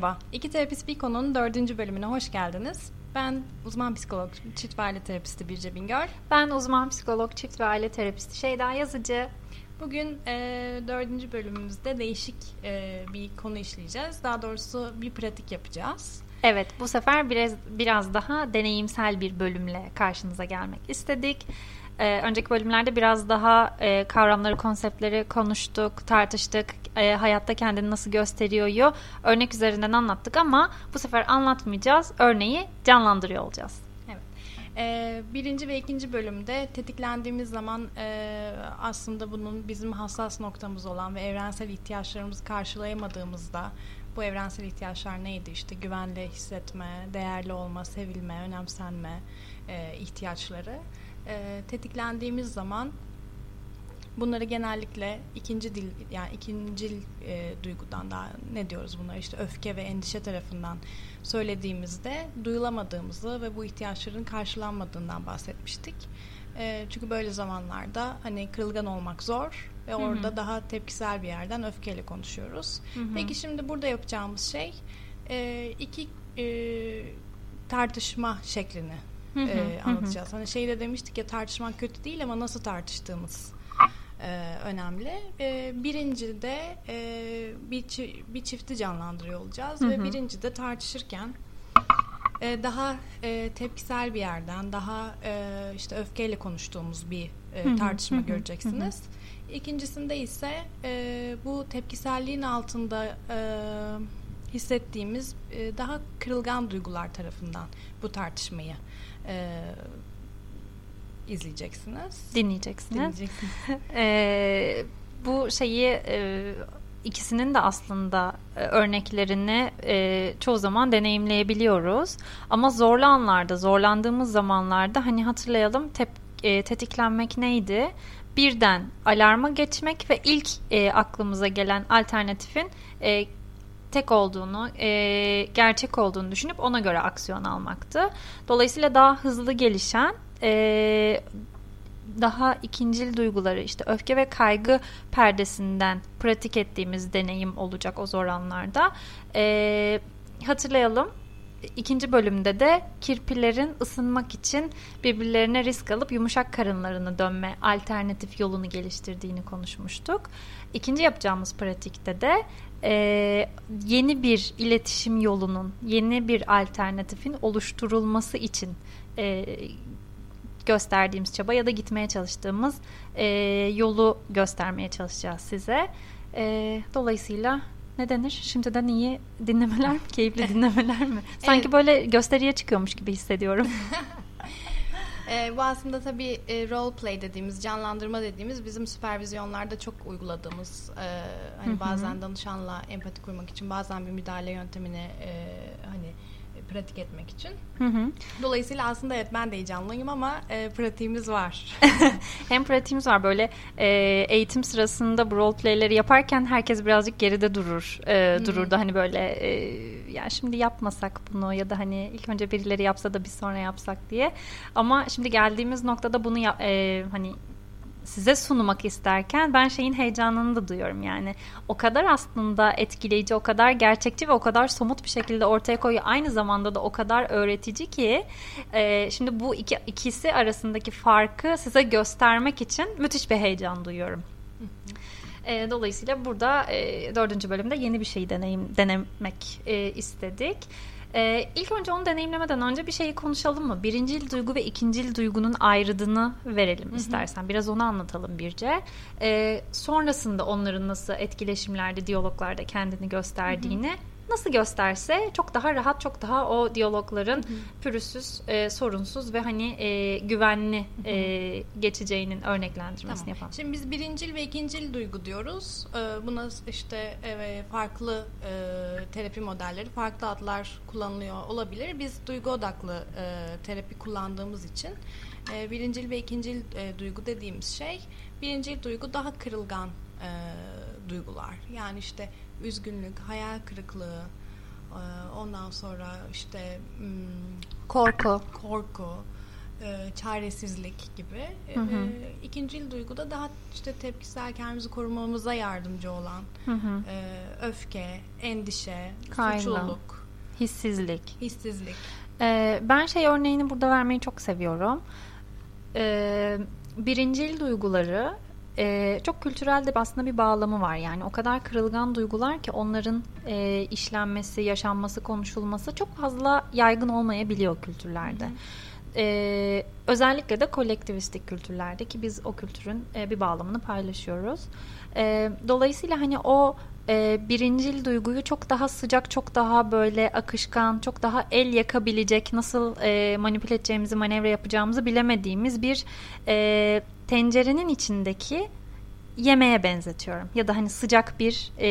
Merhaba, İki Terapist Bir Konu'nun dördüncü bölümüne hoş geldiniz. Ben uzman psikolog, çift ve aile terapisti Birce Bingöl. Ben uzman psikolog, çift ve aile terapisti Şeyda Yazıcı. Bugün e, dördüncü bölümümüzde değişik e, bir konu işleyeceğiz. Daha doğrusu bir pratik yapacağız. Evet, bu sefer biraz biraz daha deneyimsel bir bölümle karşınıza gelmek istedik. Ee, önceki bölümlerde biraz daha e, kavramları, konseptleri konuştuk, tartıştık. E, hayatta kendini nasıl gösteriyor örnek üzerinden anlattık ama bu sefer anlatmayacağız. Örneği canlandırıyor olacağız. Evet. Ee, birinci ve ikinci bölümde tetiklendiğimiz zaman e, aslında bunun bizim hassas noktamız olan ve evrensel ihtiyaçlarımızı karşılayamadığımızda bu evrensel ihtiyaçlar neydi? İşte güvenli hissetme, değerli olma, sevilme, önemsenme e, ihtiyaçları e, tetiklendiğimiz zaman bunları genellikle ikinci dil yani ikinci e, duygudan daha ne diyoruz bunlar işte öfke ve endişe tarafından söylediğimizde duyulamadığımızı ve bu ihtiyaçların karşılanmadığından bahsetmiştik. E, çünkü böyle zamanlarda hani kırılgan olmak zor ve orada hı hı. daha tepkisel bir yerden öfkeyle konuşuyoruz. Hı hı. Peki şimdi burada yapacağımız şey e, iki e, tartışma şeklini e, anlatacağız. Hani şey de demiştik ya tartışmak kötü değil ama nasıl tartıştığımız e, önemli. E, birinci de e, bir, bir çifti canlandırıyor olacağız ve birinci de tartışırken e, daha e, tepkisel bir yerden, daha e, işte öfkeyle konuştuğumuz bir e, tartışma göreceksiniz. İkincisinde ise e, bu tepkiselliğin altında e, hissettiğimiz e, daha kırılgan duygular tarafından bu tartışmayı e, izleyeceksiniz. Dinleyeceksiniz. Dinleyeceksiniz. e, bu şeyi e, ikisinin de aslında e, örneklerini e, çoğu zaman deneyimleyebiliyoruz. Ama zorlu anlarda, zorlandığımız zamanlarda hani hatırlayalım tep, e, tetiklenmek neydi? Birden alarma geçmek ve ilk e, aklımıza gelen alternatifin e, tek olduğunu, e, gerçek olduğunu düşünüp ona göre aksiyon almaktı. Dolayısıyla daha hızlı gelişen, e, daha ikincil duyguları işte öfke ve kaygı perdesinden pratik ettiğimiz deneyim olacak o zor anlarda. E, hatırlayalım ikinci bölümde de kirpilerin ısınmak için birbirlerine risk alıp yumuşak karınlarını dönme alternatif yolunu geliştirdiğini konuşmuştuk. İkinci yapacağımız pratikte de e, yeni bir iletişim yolunun, yeni bir alternatifin oluşturulması için e, gösterdiğimiz çaba ya da gitmeye çalıştığımız e, yolu göstermeye çalışacağız size. E, dolayısıyla ne denir? Şimdiden iyi dinlemeler mi? Keyifli dinlemeler mi? Sanki evet. böyle gösteriye çıkıyormuş gibi hissediyorum. E, bu aslında tabii e, role play dediğimiz, canlandırma dediğimiz bizim süpervizyonlarda çok uyguladığımız e, hani Hı-hı. bazen danışanla empati kurmak için bazen bir müdahale yöntemini e, hani pratik etmek için. Hı hı. Dolayısıyla aslında evet ben de heyecanlıyım ama e, pratiğimiz var. Hem pratiğimiz var böyle e, eğitim sırasında bu role play'leri yaparken herkes birazcık geride durur. E, hmm. Dururdu hani böyle e, ya şimdi yapmasak bunu ya da hani ilk önce birileri yapsa da bir sonra yapsak diye. Ama şimdi geldiğimiz noktada bunu ya, e, hani size sunmak isterken ben şeyin heyecanını da duyuyorum yani. O kadar aslında etkileyici, o kadar gerçekçi ve o kadar somut bir şekilde ortaya koyuyor. Aynı zamanda da o kadar öğretici ki e, şimdi bu iki, ikisi arasındaki farkı size göstermek için müthiş bir heyecan duyuyorum. E, dolayısıyla burada e, dördüncü bölümde yeni bir şey deneyim denemek e, istedik. Ee, ilk önce onu deneyimlemeden önce bir şeyi konuşalım mı? Birincil duygu ve ikincil duygunun ayrıdığını verelim Hı-hı. istersen. Biraz onu anlatalım birce. Ee, sonrasında onların nasıl etkileşimlerde, diyaloglarda kendini gösterdiğini Hı-hı nasıl gösterse çok daha rahat, çok daha o diyalogların pürüzsüz, e, sorunsuz ve hani e, güvenli e, geçeceğinin örneklendirmesini tamam. yapalım. Şimdi biz birincil ve ikincil duygu diyoruz. E, buna işte e, farklı e, terapi modelleri, farklı adlar kullanılıyor olabilir. Biz duygu odaklı e, terapi kullandığımız için e, birincil ve ikincil e, duygu dediğimiz şey, birincil duygu daha kırılgan e, duygular. Yani işte üzgünlük, hayal kırıklığı, e, ondan sonra işte korku, korku, e, çaresizlik gibi. Hı hı. E, ikincil duyguda daha işte tepkisel kendimizi korumamıza yardımcı olan hı hı. E, öfke, endişe, Kaygı, suçluluk, hissizlik. Hissizlik. E, ben şey örneğini burada vermeyi çok seviyorum. E, birincil duyguları e, çok kültürel de aslında bir bağlamı var. Yani o kadar kırılgan duygular ki onların e, işlenmesi, yaşanması, konuşulması çok fazla yaygın olmayabiliyor kültürlerde. Hı hı. Ee, özellikle de kolektivistik kültürlerde ki biz o kültürün e, bir bağlamını paylaşıyoruz. E, dolayısıyla hani o e, birincil duyguyu çok daha sıcak, çok daha böyle akışkan, çok daha el yakabilecek, nasıl e, manipüle edeceğimizi, manevra yapacağımızı bilemediğimiz bir e, tencerenin içindeki yemeğe benzetiyorum ya da hani sıcak bir e,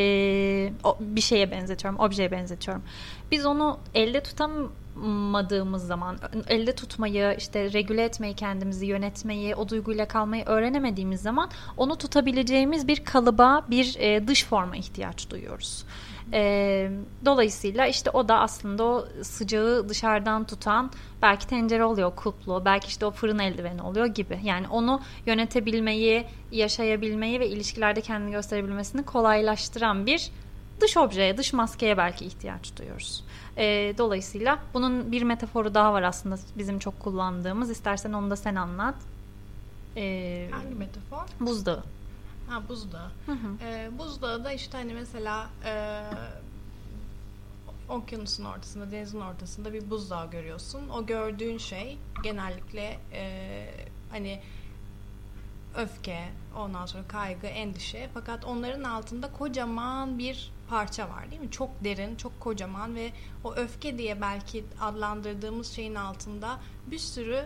bir şeye benzetiyorum, objeye benzetiyorum. Biz onu elde tutamadığımız zaman, elde tutmayı, işte regüle etmeyi, kendimizi yönetmeyi, o duyguyla kalmayı öğrenemediğimiz zaman onu tutabileceğimiz bir kalıba, bir e, dış forma ihtiyaç duyuyoruz. E, dolayısıyla işte o da aslında o sıcağı dışarıdan tutan belki tencere oluyor kulplu, belki işte o fırın eldiveni oluyor gibi. Yani onu yönetebilmeyi, yaşayabilmeyi ve ilişkilerde kendini gösterebilmesini kolaylaştıran bir dış objeye, dış maskeye belki ihtiyaç duyuyoruz. E, dolayısıyla bunun bir metaforu daha var aslında bizim çok kullandığımız. İstersen onu da sen anlat. E, Hangi metafor? Buzdağı. Ha buzdağı. Hı hı. E, buzdağı da işte hani mesela e, okyanusun ortasında, denizin ortasında bir buzdağı görüyorsun. O gördüğün şey genellikle e, hani öfke, ondan sonra kaygı, endişe. Fakat onların altında kocaman bir parça var değil mi? Çok derin, çok kocaman ve o öfke diye belki adlandırdığımız şeyin altında bir sürü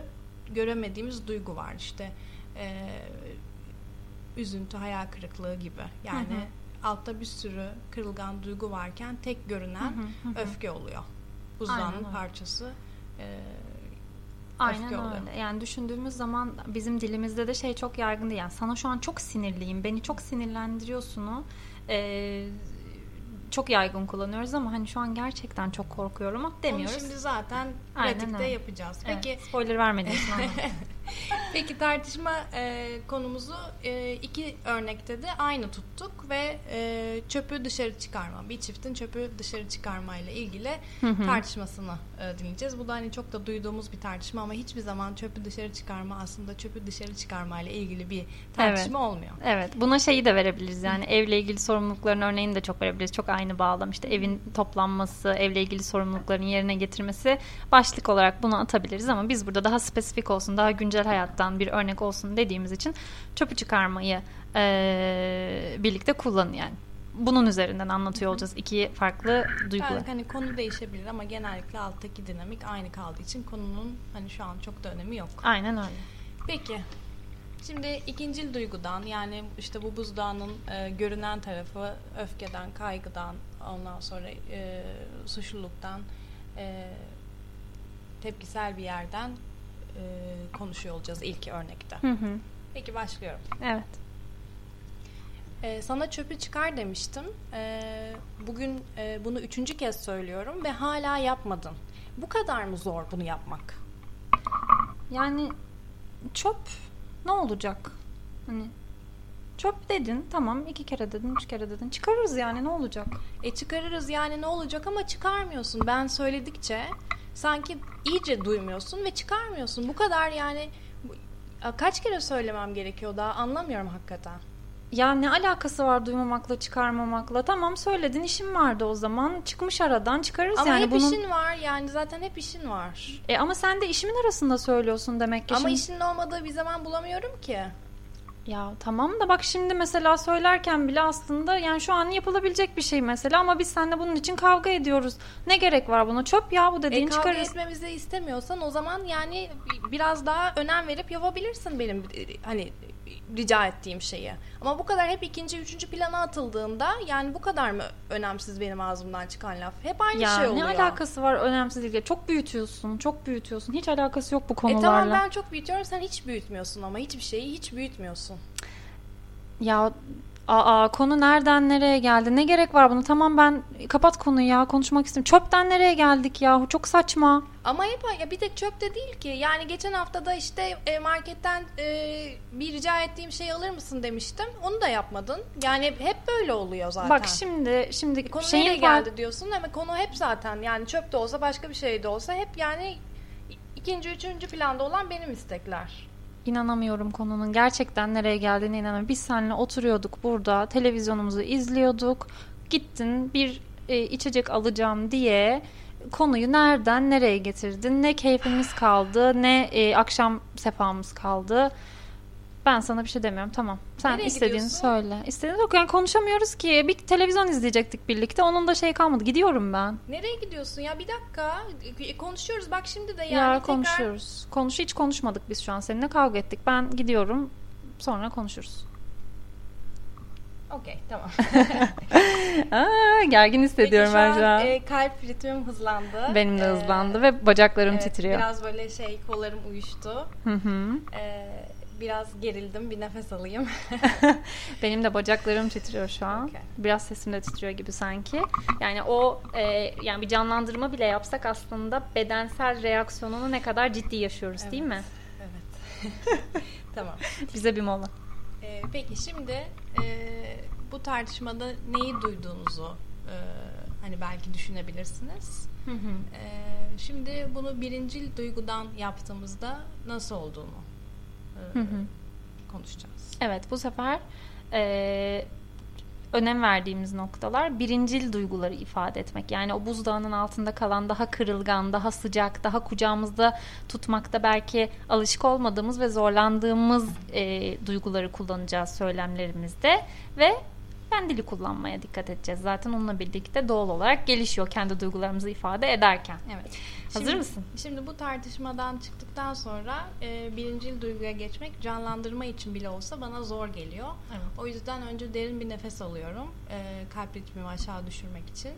göremediğimiz duygu var. İşte e, üzüntü, hayal kırıklığı gibi. Yani hı hı. altta bir sürü kırılgan duygu varken tek görünen hı hı hı. öfke oluyor. Buzdağının parçası. E, Aynen öyle. Oluyor. Yani düşündüğümüz zaman bizim dilimizde de şey çok yaygın değil. Yani sana şu an çok sinirliyim, beni çok sinirlendiriyorsunu e, çok yaygın kullanıyoruz ama hani şu an gerçekten çok korkuyorum demiyoruz. Onu şimdi zaten pratikte yapacağız. Peki evet, spoiler vermediğin için Peki tartışma e, konumuzu e, iki örnekte de aynı tuttuk ve e, çöpü dışarı çıkarma, bir çiftin çöpü dışarı çıkarma ile ilgili tartışmasını e, dinleyeceğiz. Bu da hani çok da duyduğumuz bir tartışma ama hiçbir zaman çöpü dışarı çıkarma aslında çöpü dışarı çıkarma ile ilgili bir tartışma evet. olmuyor. Evet. Buna şeyi de verebiliriz. Yani evle ilgili sorumlulukların örneğini de çok verebiliriz. Çok aynı bağlam. İşte evin toplanması, evle ilgili sorumlulukların yerine getirmesi başlık olarak bunu atabiliriz ama biz burada daha spesifik olsun, daha güncel hayattan bir örnek olsun dediğimiz için çöpü çıkarmayı e, birlikte kullanın yani. Bunun üzerinden anlatıyor olacağız iki farklı duygular. Yani hani konu değişebilir ama genellikle alttaki dinamik aynı kaldığı için konunun hani şu an çok da önemi yok. Aynen öyle. Peki Şimdi ikincil duygudan yani işte bu buzdağının e, görünen tarafı öfkeden, kaygıdan, ondan sonra e, suçluluktan, e, tepkisel bir yerden e, konuşuyor olacağız ilk örnekte. Hı hı. Peki başlıyorum. Evet. Ee, sana çöpü çıkar demiştim. Ee, bugün e, bunu üçüncü kez söylüyorum ve hala yapmadın. Bu kadar mı zor bunu yapmak? Yani çöp ne olacak? Hani çöp dedin tamam iki kere dedin üç kere dedin çıkarırız yani ne olacak? E çıkarırız yani ne olacak ama çıkarmıyorsun. Ben söyledikçe sanki iyice duymuyorsun ve çıkarmıyorsun. Bu kadar yani kaç kere söylemem gerekiyor daha anlamıyorum hakikaten. Ya ne alakası var duymamakla çıkarmamakla? Tamam söyledin işin vardı o zaman. Çıkmış aradan çıkarırız ama yani. Ama hep bunun... işin var yani zaten hep işin var. E ama sen de işimin arasında söylüyorsun demek ki. Ama şimdi... işin olmadığı bir zaman bulamıyorum ki. Ya tamam da bak şimdi mesela söylerken bile aslında yani şu an yapılabilecek bir şey mesela ama biz seninle bunun için kavga ediyoruz. Ne gerek var buna? Çöp ya bu dediğin e, kavga çıkarırız. Etmemizi istemiyorsan o zaman yani biraz daha önem verip yapabilirsin benim hani rica ettiğim şeyi. Ama bu kadar hep ikinci, üçüncü plana atıldığında yani bu kadar mı önemsiz benim ağzımdan çıkan laf? Hep aynı ya, şey oluyor. Ne alakası var önemsizlikle? Çok büyütüyorsun, çok büyütüyorsun. Hiç alakası yok bu konularla. E tamam ben çok büyütüyorum, sen hiç büyütmüyorsun ama hiçbir şeyi hiç büyütmüyorsun. Ya Aa konu nereden nereye geldi? Ne gerek var bunu? Tamam ben kapat konuyu ya konuşmak istiyorum. Çöpten nereye geldik ya? Çok saçma. Ama hep ya bir tek çöp de değil ki. Yani geçen hafta da işte e, marketten e, bir rica ettiğim şey alır mısın demiştim. Onu da yapmadın. Yani hep böyle oluyor zaten. Bak şimdi şimdi konu şeyin nereye var- geldi diyorsun ama konu hep zaten yani çöp de olsa başka bir şey de olsa hep yani ikinci, üçüncü planda olan benim istekler. İnanamıyorum konunun gerçekten nereye geldiğine inanamıyorum. Biz seninle oturuyorduk burada televizyonumuzu izliyorduk. Gittin bir e, içecek alacağım diye konuyu nereden nereye getirdin? Ne keyfimiz kaldı ne e, akşam sefamız kaldı. Ben sana bir şey demiyorum tamam. Sen Nereye istediğini gidiyorsun? söyle. İstediğini yok yani konuşamıyoruz ki. Bir televizyon izleyecektik birlikte. Onun da şey kalmadı. Gidiyorum ben. Nereye gidiyorsun ya bir dakika E, konuşuyoruz bak şimdi de yani ya tekrar- konuşuyoruz. Konuş hiç konuşmadık biz şu an seninle kavga ettik. Ben gidiyorum. Sonra konuşuruz. Okey tamam. Aa, gergin hissediyorum Peki ben şu an. e, kalp ritmim hızlandı. Benim de E, hızlandı ve bacaklarım evet, titriyor. Biraz böyle şey kollarım uyuştu. Hı hı. E, biraz gerildim bir nefes alayım. Benim de bacaklarım titriyor şu an. Okey. Biraz sesim de titriyor gibi sanki. Yani o e, yani bir canlandırma bile yapsak aslında bedensel reaksiyonunu ne kadar ciddi yaşıyoruz değil mi? Evet. tamam. Bize bir mola. E, peki şimdi e, bu tartışmada neyi duyduğunuzu e, hani belki düşünebilirsiniz. Hı hı. E, şimdi bunu birincil duygudan yaptığımızda nasıl olduğunu e, Hı hı. konuşacağız. Evet bu sefer e, önem verdiğimiz noktalar birincil duyguları ifade etmek. Yani o buzdağının altında kalan daha kırılgan, daha sıcak, daha kucağımızda tutmakta belki alışık olmadığımız ve zorlandığımız e, duyguları kullanacağız söylemlerimizde ve ben dili kullanmaya dikkat edeceğiz. Zaten onunla birlikte doğal olarak gelişiyor kendi duygularımızı ifade ederken. Evet. Hazır Şimdi- mısın? Şimdi bu tartışmadan çıktıktan sonra e, birincil duyguya geçmek canlandırma için bile olsa bana zor geliyor. Evet. O yüzden önce derin bir nefes alıyorum. E, kalp ritmimi aşağı düşürmek için.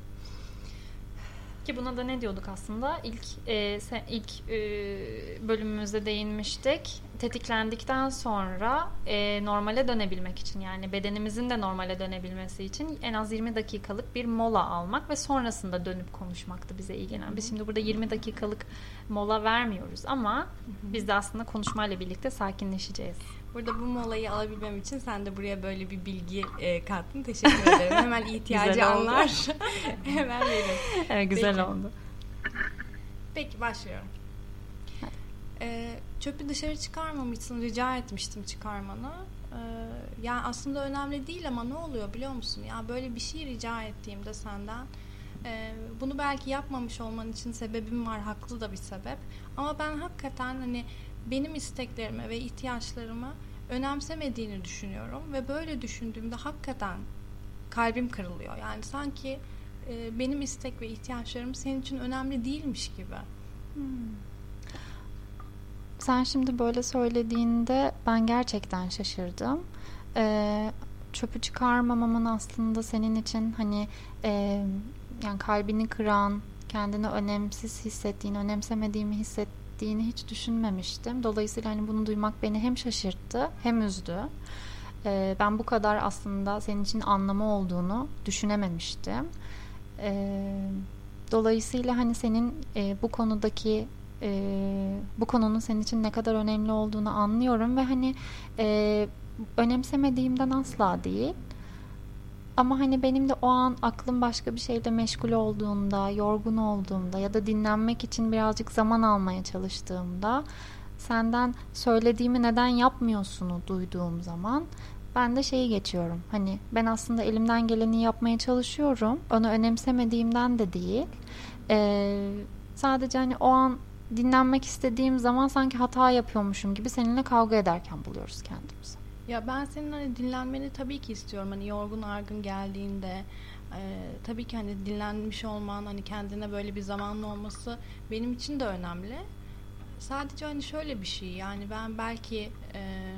Ki buna da ne diyorduk aslında? İlk e, se- ilk e, bölümümüzde değinmiştik. Tetiklendikten sonra e, normale dönebilmek için yani bedenimizin de normale dönebilmesi için en az 20 dakikalık bir mola almak ve sonrasında dönüp konuşmaktı bize iyi gelen. Biz şimdi burada 20 dakikalık mola vermiyoruz ama biz de aslında konuşmayla birlikte sakinleşeceğiz. Burada bu molayı alabilmem için sen de buraya böyle bir bilgi e, kattın. Teşekkür ederim. Hemen ihtiyacı anlar. Hemen veririm. Evet, güzel Peki. oldu. Peki başlıyorum. Ee, çöpü dışarı çıkarmamışsın. Rica etmiştim çıkarmanı. Ee, yani aslında önemli değil ama ne oluyor biliyor musun? Ya böyle bir şey rica ettiğimde senden e, bunu belki yapmamış olman için sebebim var. Haklı da bir sebep. Ama ben hakikaten hani benim isteklerimi ve ihtiyaçlarımı önemsemediğini düşünüyorum ve böyle düşündüğümde hakikaten kalbim kırılıyor. Yani sanki e, benim istek ve ihtiyaçlarım senin için önemli değilmiş gibi. Sen şimdi böyle söylediğinde ben gerçekten şaşırdım. Ee, çöpü çıkarmamamın aslında senin için hani e, yani kalbini kıran, kendini önemsiz hissettiğini, önemsemediğimi hissettiğini hiç düşünmemiştim. Dolayısıyla hani bunu duymak beni hem şaşırttı hem üzdü. Ee, ben bu kadar aslında senin için anlamı olduğunu düşünememiştim. Ee, dolayısıyla hani senin e, bu konudaki e, bu konunun senin için ne kadar önemli olduğunu anlıyorum ve hani e, önemsemediğimden asla değil. Ama hani benim de o an aklım başka bir şeyle meşgul olduğunda, yorgun olduğumda ya da dinlenmek için birazcık zaman almaya çalıştığımda senden söylediğimi neden yapmıyorsunu duyduğum zaman ben de şeyi geçiyorum. Hani ben aslında elimden geleni yapmaya çalışıyorum. Onu önemsemediğimden de değil. Ee, sadece hani o an dinlenmek istediğim zaman sanki hata yapıyormuşum gibi seninle kavga ederken buluyoruz kendimizi. Ya ben senin hani dinlenmeni tabii ki istiyorum. Hani yorgun argın geldiğinde e, tabii ki hani dinlenmiş olman, hani kendine böyle bir zamanın olması benim için de önemli. Sadece hani şöyle bir şey yani ben belki e,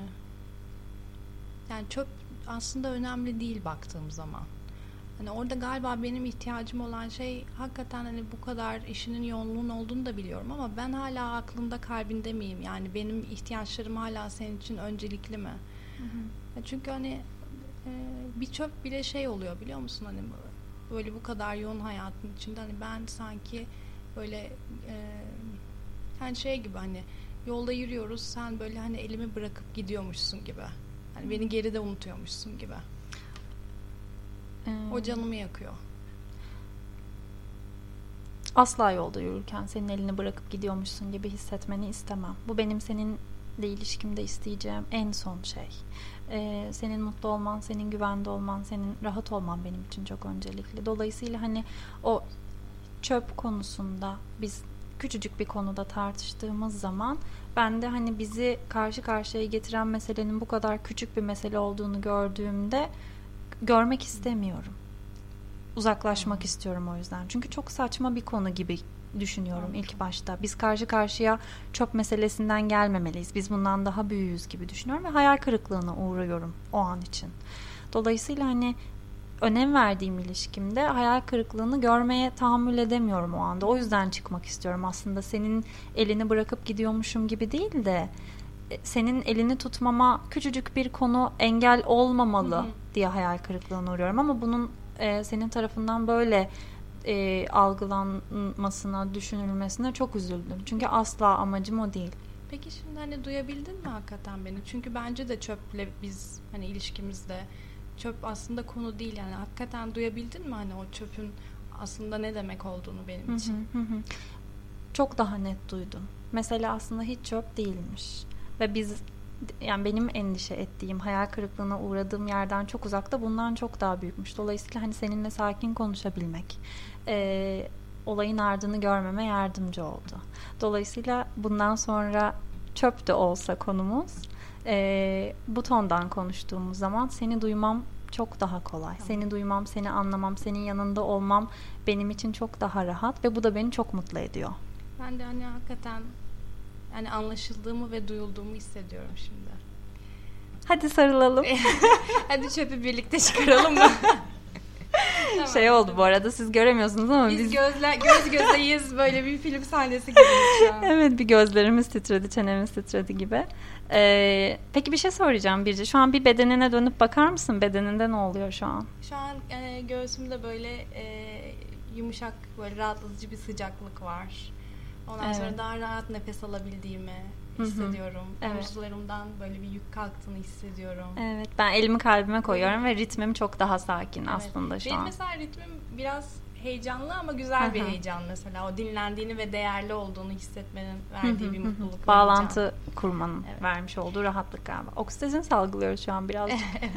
yani çöp aslında önemli değil baktığım zaman. Hani orada galiba benim ihtiyacım olan şey hakikaten hani bu kadar işinin yoğunluğun olduğunu da biliyorum ama ben hala aklında kalbinde miyim? Yani benim ihtiyaçlarım hala senin için öncelikli mi? Ya Çünkü hani bir çöp bile şey oluyor biliyor musun hani böyle bu kadar yoğun hayatın içinde hani ben sanki böyle e, yani şey gibi hani yolda yürüyoruz sen böyle hani elimi bırakıp gidiyormuşsun gibi. Hani beni geride unutuyormuşsun gibi. Hmm. O canımı yakıyor. Asla yolda yürürken senin elini bırakıp gidiyormuşsun gibi hissetmeni istemem. Bu benim seninle ilişkimde isteyeceğim en son şey. Ee, senin mutlu olman, senin güvende olman, senin rahat olman benim için çok öncelikli. Dolayısıyla hani o çöp konusunda biz küçücük bir konuda tartıştığımız zaman ben de hani bizi karşı karşıya getiren meselenin bu kadar küçük bir mesele olduğunu gördüğümde görmek istemiyorum. Uzaklaşmak istiyorum o yüzden. Çünkü çok saçma bir konu gibi düşünüyorum ilk başta. Biz karşı karşıya çöp meselesinden gelmemeliyiz. Biz bundan daha büyüğüz gibi düşünüyorum ve hayal kırıklığına uğruyorum o an için. Dolayısıyla hani önem verdiğim ilişkimde hayal kırıklığını görmeye tahammül edemiyorum o anda. O yüzden çıkmak istiyorum aslında. Senin elini bırakıp gidiyormuşum gibi değil de e, senin elini tutmama küçücük bir konu engel olmamalı hı hı. diye hayal kırıklığına uğruyorum ama bunun e, senin tarafından böyle e, algılanmasına, düşünülmesine çok üzüldüm. Çünkü asla amacım o değil. Peki şimdi hani duyabildin mi hakikaten beni? Çünkü bence de çöple biz hani ilişkimizde çöp aslında konu değil yani hakikaten duyabildin mi hani o çöpün aslında ne demek olduğunu benim için? Hı hı hı. Çok daha net duydum. Mesela aslında hiç çöp değilmiş ve biz yani benim endişe ettiğim, hayal kırıklığına uğradığım yerden çok uzakta bundan çok daha büyükmüş. Dolayısıyla hani seninle sakin konuşabilmek, e, olayın ardını görmeme yardımcı oldu. Dolayısıyla bundan sonra çöp de olsa konumuz e, bu tondan konuştuğumuz zaman seni duymam çok daha kolay. Tamam. Seni duymam, seni anlamam, senin yanında olmam benim için çok daha rahat ve bu da beni çok mutlu ediyor. Ben de hani hakikaten yani anlaşıldığımı ve duyulduğumu hissediyorum şimdi. Hadi sarılalım. Hadi çöpü birlikte çıkaralım mı? tamam, şey oldu bu arada siz göremiyorsunuz ama biz, biz... Gözler, göz gözeyiz böyle bir film sahnesi gibi şu an. evet bir gözlerimiz titredi çenemiz titredi gibi. Ee, peki bir şey soracağım Birce. Şu an bir bedenine dönüp bakar mısın? Bedeninde ne oluyor şu an? Şu an e, göğsümde böyle e, yumuşak böyle rahatlatıcı bir sıcaklık var. Ondan evet. sonra daha rahat nefes alabildiğimi hissediyorum. Evet. Omuzlarımdan böyle bir yük kalktığını hissediyorum. Evet. Ben elimi kalbime koyuyorum evet. ve ritmim çok daha sakin evet. aslında şu Benim an. Benim mesela ritmim biraz heyecanlı ama güzel Aha. bir heyecan mesela. O dinlendiğini ve değerli olduğunu hissetmenin verdiği bir mutluluk. Bağlantı heyecan. kurmanın evet. vermiş olduğu rahatlık galiba. Oksitozin salgılıyoruz şu an biraz.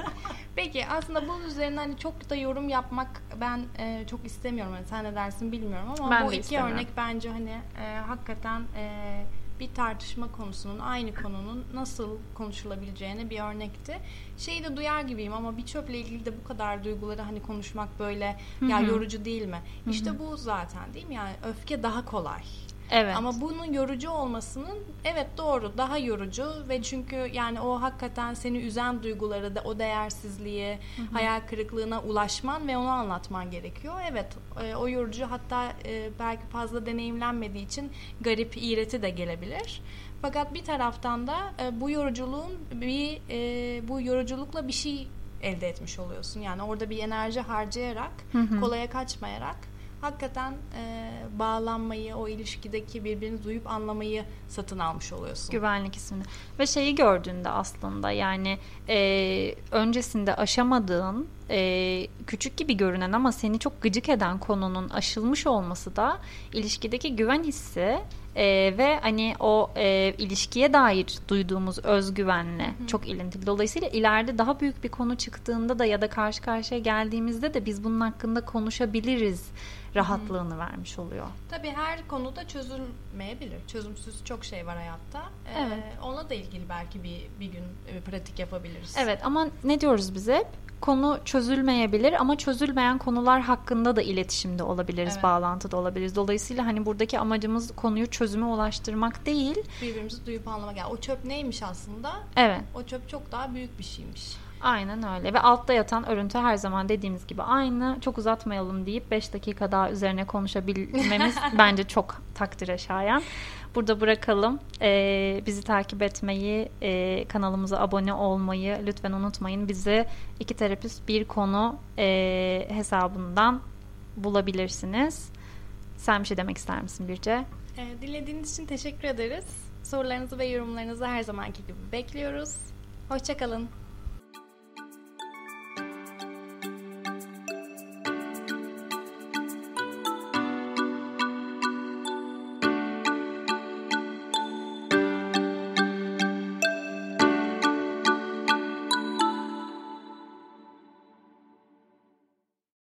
Peki aslında bunun üzerine hani çok da yorum yapmak ben e, çok istemiyorum. Yani sen ne dersin bilmiyorum ama ben bu iki örnek bence hani e, hakikaten e, bir tartışma konusunun aynı konunun nasıl konuşulabileceğine bir örnekti. Şeyi de duyar gibiyim ama bir çöple ilgili de bu kadar duyguları hani konuşmak böyle Hı-hı. ya yorucu değil mi? Hı-hı. İşte bu zaten değil mi? Yani öfke daha kolay. Evet. Ama bunun yorucu olmasının evet doğru daha yorucu ve çünkü yani o hakikaten seni üzen duyguları da o değersizliği, hı hı. hayal kırıklığına ulaşman ve onu anlatman gerekiyor. Evet e, o yorucu hatta e, belki fazla deneyimlenmediği için garip, iğreti de gelebilir. Fakat bir taraftan da e, bu yoruculuğun bir e, bu yoruculukla bir şey elde etmiş oluyorsun. Yani orada bir enerji harcayarak, hı hı. kolaya kaçmayarak hakikaten e, bağlanmayı, o ilişkideki birbirini duyup anlamayı satın almış oluyorsun. Güvenlik ismini. Ve şeyi gördüğünde aslında yani e, öncesinde aşamadığın e, küçük gibi görünen ama seni çok gıcık eden konunun aşılmış olması da ilişkideki güven hissi e, ve hani o e, ilişkiye dair duyduğumuz özgüvenle Hı-hı. çok ilintili. Dolayısıyla ileride daha büyük bir konu çıktığında da ya da karşı karşıya geldiğimizde de biz bunun hakkında konuşabiliriz rahatlığını Hı-hı. vermiş oluyor. Tabii her konuda çözülmeyebilir. Çözümsüz çok şey var hayatta. Ee, evet. Ona da ilgili belki bir bir gün bir pratik yapabiliriz. Evet ama ne diyoruz bize? Konu çözülmeyebilir ama çözülmeyen konular hakkında da iletişimde olabiliriz, evet. bağlantıda olabiliriz. Dolayısıyla hani buradaki amacımız konuyu çözüme ulaştırmak değil. Birbirimizi duyup anlamak. Yani o çöp neymiş aslında? Evet. O çöp çok daha büyük bir şeymiş. Aynen öyle ve altta yatan örüntü her zaman dediğimiz gibi aynı. Çok uzatmayalım deyip 5 dakika daha üzerine konuşabilmemiz bence çok takdire şayan. Burada bırakalım. E, bizi takip etmeyi, e, kanalımıza abone olmayı lütfen unutmayın. Bizi iki terapist bir konu e, hesabından bulabilirsiniz. Sen bir şey demek ister misin Birce? E, dilediğiniz için teşekkür ederiz. Sorularınızı ve yorumlarınızı her zamanki gibi bekliyoruz. Hoşçakalın.